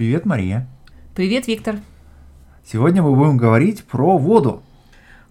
Привет, Мария. Привет, Виктор. Сегодня мы будем говорить про воду.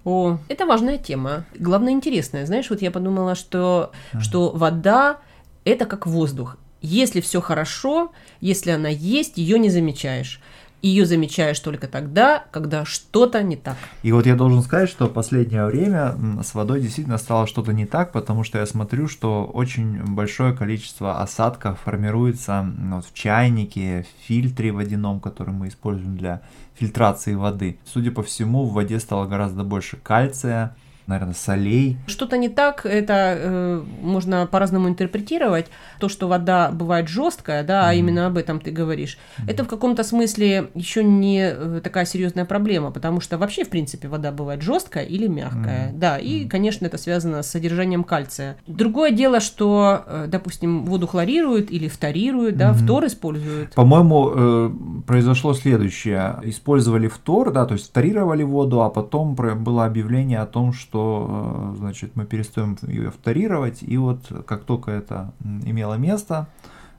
О, это важная тема. Главное, интересная. Знаешь, вот я подумала, что, mm. что вода – это как воздух. Если все хорошо, если она есть, ее не замечаешь ее замечаешь только тогда, когда что-то не так. И вот я должен сказать, что последнее время с водой действительно стало что-то не так, потому что я смотрю, что очень большое количество осадков формируется вот, в чайнике, в фильтре водяном, который мы используем для фильтрации воды. Судя по всему, в воде стало гораздо больше кальция, наверное, солей. Что-то не так, это э, можно по-разному интерпретировать. То, что вода бывает жесткая, да, mm-hmm. а именно об этом ты говоришь, mm-hmm. это в каком-то смысле еще не э, такая серьезная проблема, потому что вообще, в принципе, вода бывает жесткая или мягкая. Mm-hmm. Да, и, конечно, это связано с содержанием кальция. Другое дело, что, э, допустим, воду хлорируют или фторируют, да, mm-hmm. фтор используют. По-моему, э, произошло следующее. Использовали фтор, да, то есть фторировали воду, а потом было объявление о том, что что, э, значит, мы перестаем ее вторировать, и вот как только это имело место,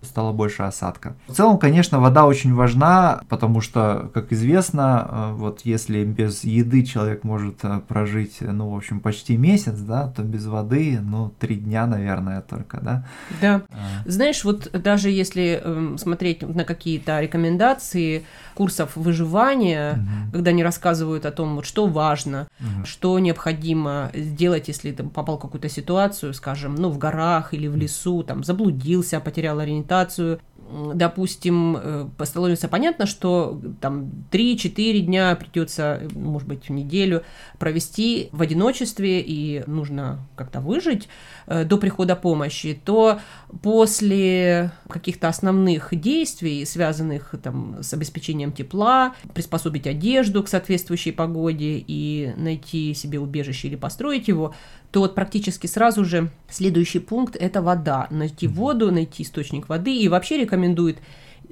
стало больше осадка. В целом, конечно, вода очень важна, потому что, как известно, э, вот если без еды человек может э, прожить, ну, в общем, почти месяц, да, то без воды, ну, три дня, наверное, только, да. Да. А. Знаешь, вот даже если э, смотреть на какие-то рекомендации курсов выживания, угу. когда они рассказывают о том, вот, что важно, угу. что необходимо сделать, если ты попал в какую-то ситуацию, скажем, ну, в горах или в лесу, там, заблудился, потерял ориентацию, документацию, допустим, э, становится понятно, что там 3-4 дня придется, может быть, в неделю провести в одиночестве и нужно как-то выжить э, до прихода помощи, то после каких-то основных действий, связанных там, с обеспечением тепла, приспособить одежду к соответствующей погоде и найти себе убежище или построить его, то вот практически сразу же следующий пункт – это вода. Найти воду, найти источник воды. И вообще рекомендует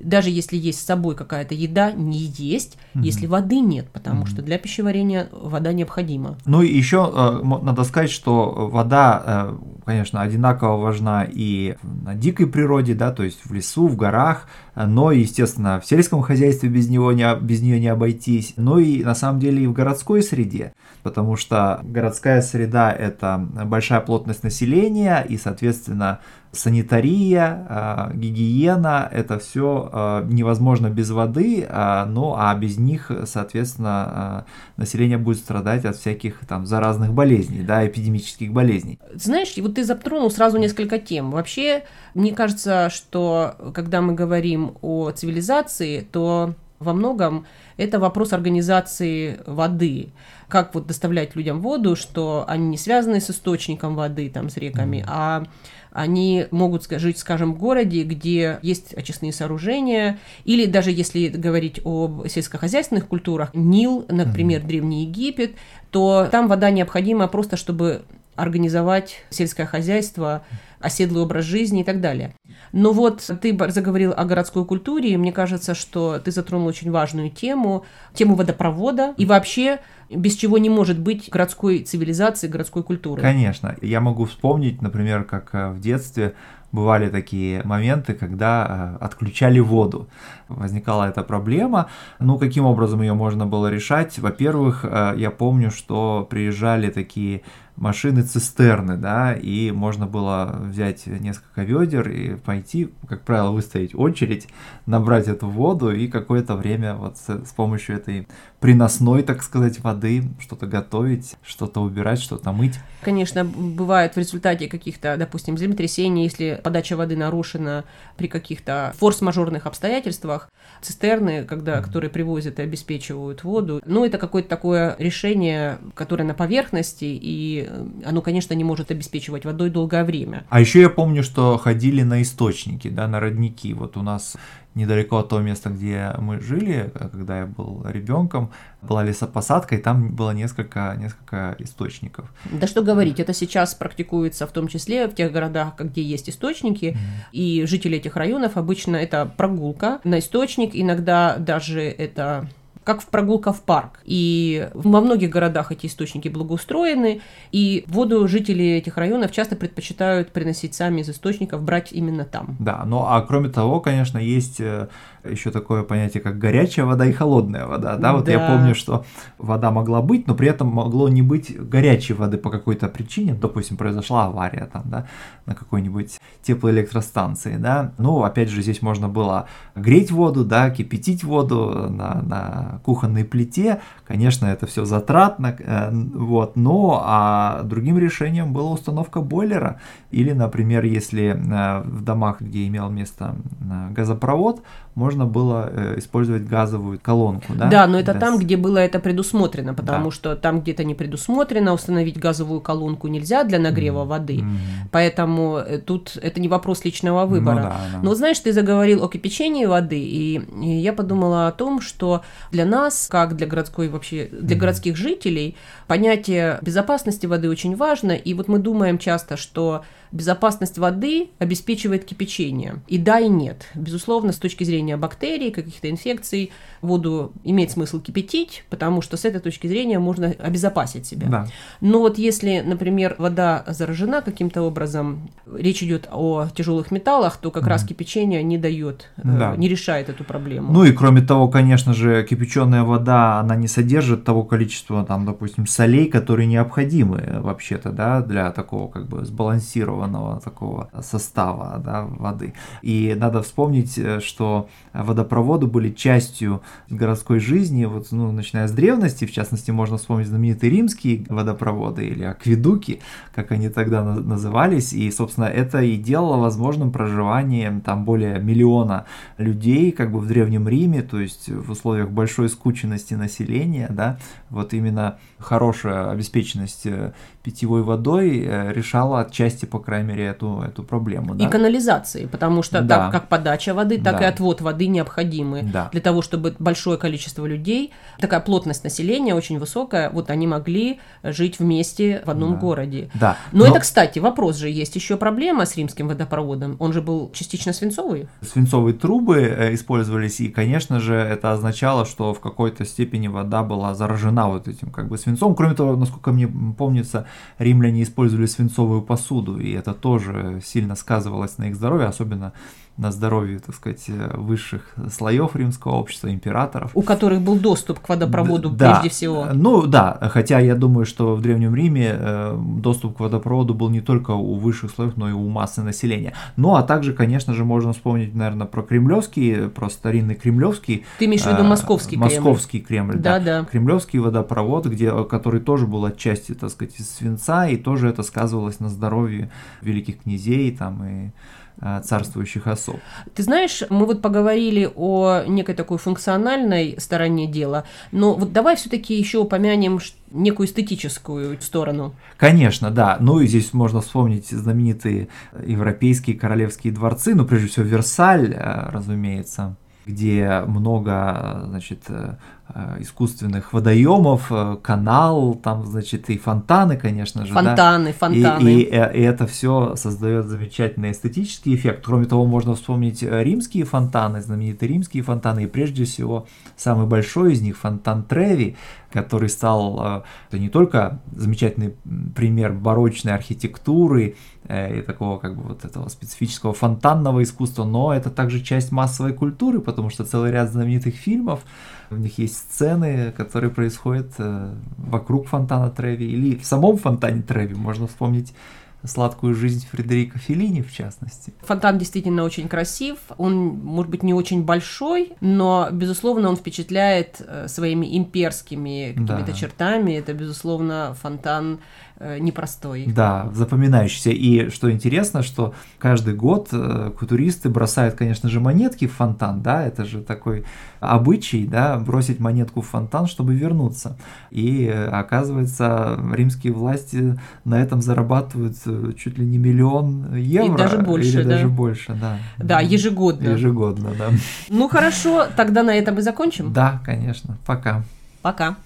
даже если есть с собой какая-то еда, не есть, угу. если воды нет, потому угу. что для пищеварения вода необходима. Ну и еще э, надо сказать, что вода, э, конечно, одинаково важна и на дикой природе, да, то есть в лесу, в горах, но, естественно, в сельском хозяйстве без, него не, без нее не обойтись, но и на самом деле и в городской среде, потому что городская среда – это большая плотность населения и, соответственно, санитария, а, гигиена – это все а, невозможно без воды, а, ну а без них, соответственно, население будет страдать от всяких там заразных болезней, да, эпидемических болезней. Знаешь, вот ты затронул сразу несколько тем. Вообще, мне кажется, что когда мы говорим о цивилизации, то во многом это вопрос организации воды. Как вот доставлять людям воду, что они не связаны с источником воды, там, с реками, mm-hmm. а они могут жить, скажем, в городе, где есть очистные сооружения, или даже если говорить о сельскохозяйственных культурах, Нил, например, mm-hmm. Древний Египет, то там вода необходима просто, чтобы организовать сельское хозяйство, оседлый образ жизни и так далее. Но вот ты заговорил о городской культуре, и мне кажется, что ты затронул очень важную тему, тему водопровода и вообще без чего не может быть городской цивилизации, городской культуры. Конечно. Я могу вспомнить, например, как э, в детстве бывали такие моменты, когда э, отключали воду. Возникала эта проблема. Ну, каким образом ее можно было решать? Во-первых, э, я помню, что приезжали такие машины-цистерны, да, и можно было взять несколько ведер и пойти, как правило, выстоять очередь, набрать эту воду и какое-то время вот с, с помощью этой приносной, так сказать, воды что-то готовить, что-то убирать, что-то мыть. Конечно, бывает в результате каких-то, допустим, землетрясений, если подача воды нарушена при каких-то форс-мажорных обстоятельствах, цистерны, когда, которые привозят и обеспечивают воду, ну, это какое-то такое решение, которое на поверхности, и э, оно, конечно, не может обеспечивать водой долгое время. А еще я помню, что ходили на источники, да, на родники. Вот у нас недалеко от того места, где мы жили, когда я был ребенком, была лесопосадка, и там было несколько, несколько источников. Да что говорить, это сейчас практикуется в том числе в тех городах, где есть источники, mm-hmm. и жители этих районов обычно это прогулка на источник, иногда даже это как в прогулка в парк. И во многих городах эти источники благоустроены, и воду жители этих районов часто предпочитают приносить сами из источников, брать именно там. Да, ну а кроме того, конечно, есть э, еще такое понятие, как горячая вода и холодная вода. Да, вот да. я помню, что вода могла быть, но при этом могло не быть горячей воды по какой-то причине. Допустим, произошла авария там, да, на какой-нибудь теплоэлектростанции, да. Ну, опять же, здесь можно было греть воду, да, кипятить воду на, на кухонной плите. Конечно, это все затратно, э, вот, но а другим решением была установка бойлера. Или, например, если э, в домах, где имел место э, газопровод, можно было э, использовать газовую колонку. Да, да но это да. там, где было это предусмотрено, потому да. что там где-то не предусмотрено, установить газовую колонку нельзя для нагрева mm-hmm. воды. Mm-hmm. Поэтому э, тут это не вопрос личного выбора. Ну, да, да. Но знаешь, ты заговорил о кипячении воды, и, и я подумала о том, что для нас, как для городской вообще, для mm-hmm. городских жителей, понятие безопасности воды очень важно. И вот мы думаем часто, что безопасность воды обеспечивает кипячение. И да, и нет. Безусловно, с точки зрения бактерий, каких-то инфекций, воду имеет смысл кипятить, потому что с этой точки зрения можно обезопасить себя. Да. Но вот если, например, вода заражена каким-то образом, речь идет о тяжелых металлах, то как mm. раз кипячение не дает, э, да. не решает эту проблему. Ну и кроме того, конечно же, кипяченая вода, она не содержит того количества, там, допустим, солей, которые необходимы вообще-то, да, для такого как бы сбалансированного сбалансированного такого состава да, воды. И надо вспомнить, э, что водопроводы были частью городской жизни, вот, ну, начиная с древности, в частности, можно вспомнить знаменитые римские водопроводы или акведуки, как они тогда назывались, и, собственно, это и делало возможным проживание там более миллиона людей, как бы в Древнем Риме, то есть в условиях большой скученности населения, да, вот именно хорошая обеспеченность э, питьевой водой э, решала отчасти, по крайней мере, эту, эту проблему. Да? И канализации, потому что да. так как подача воды, так да. и отвод воды необходимы да. для того, чтобы большое количество людей, такая плотность населения очень высокая, вот они могли жить вместе в одном да. городе. Да. Но, Но это, кстати, вопрос же есть еще проблема с римским водопроводом. Он же был частично свинцовый. Свинцовые трубы э, использовались, и, конечно же, это означало, что в какой-то степени вода была заражена вот этим как бы свинцом. Кроме того, насколько мне помнится, римляне использовали свинцовую посуду, и это тоже сильно сказывалось на их здоровье, особенно на здоровье, так сказать, высших слоев римского общества, императоров. У которых был доступ к водопроводу да, прежде всего. Ну да, хотя я думаю, что в Древнем Риме э, доступ к водопроводу был не только у высших слоев, но и у массы населения. Ну а также, конечно же, можно вспомнить, наверное, про кремлевский, про старинный кремлевский. Ты имеешь в виду московский Кремль? Московский Кремль, да. да. Кремлевский водопровод, где, который тоже был отчасти, так сказать, из свинца, и тоже это сказывалось на здоровье великих князей там и Э, царствующих особ. Ты знаешь, мы вот поговорили о некой такой функциональной стороне дела, но вот давай все-таки еще упомянем некую эстетическую сторону. Конечно, да. Ну и здесь можно вспомнить знаменитые европейские королевские дворцы, ну прежде всего Версаль, э, разумеется, где много, значит, э, Э, искусственных водоемов, э, канал, там, значит, и фонтаны, конечно же. Фонтаны, да? фонтаны. И, и, и это все создает замечательный эстетический эффект. Кроме того, можно вспомнить римские фонтаны, знаменитые римские фонтаны, и прежде всего самый большой из них фонтан Треви, который стал это не только замечательный пример барочной архитектуры и такого как бы вот этого специфического фонтанного искусства, но это также часть массовой культуры, потому что целый ряд знаменитых фильмов у них есть сцены, которые происходят э, вокруг фонтана Треви или в самом фонтане Треви. Можно вспомнить сладкую жизнь Фредерика Феллини, в частности. Фонтан действительно очень красив. Он, может быть, не очень большой, но, безусловно, он впечатляет э, своими имперскими какими-то да. чертами. Это, безусловно, фонтан Э, непростой. Да, запоминающийся. И что интересно, что каждый год э, культуристы бросают, конечно же, монетки в фонтан, да, это же такой обычай, да, бросить монетку в фонтан, чтобы вернуться. И э, оказывается, римские власти на этом зарабатывают чуть ли не миллион евро. И даже больше, или да. даже больше, да. Да, ежегодно. Ежегодно, да. Ну хорошо, тогда на этом и закончим. Да, конечно. Пока. Пока.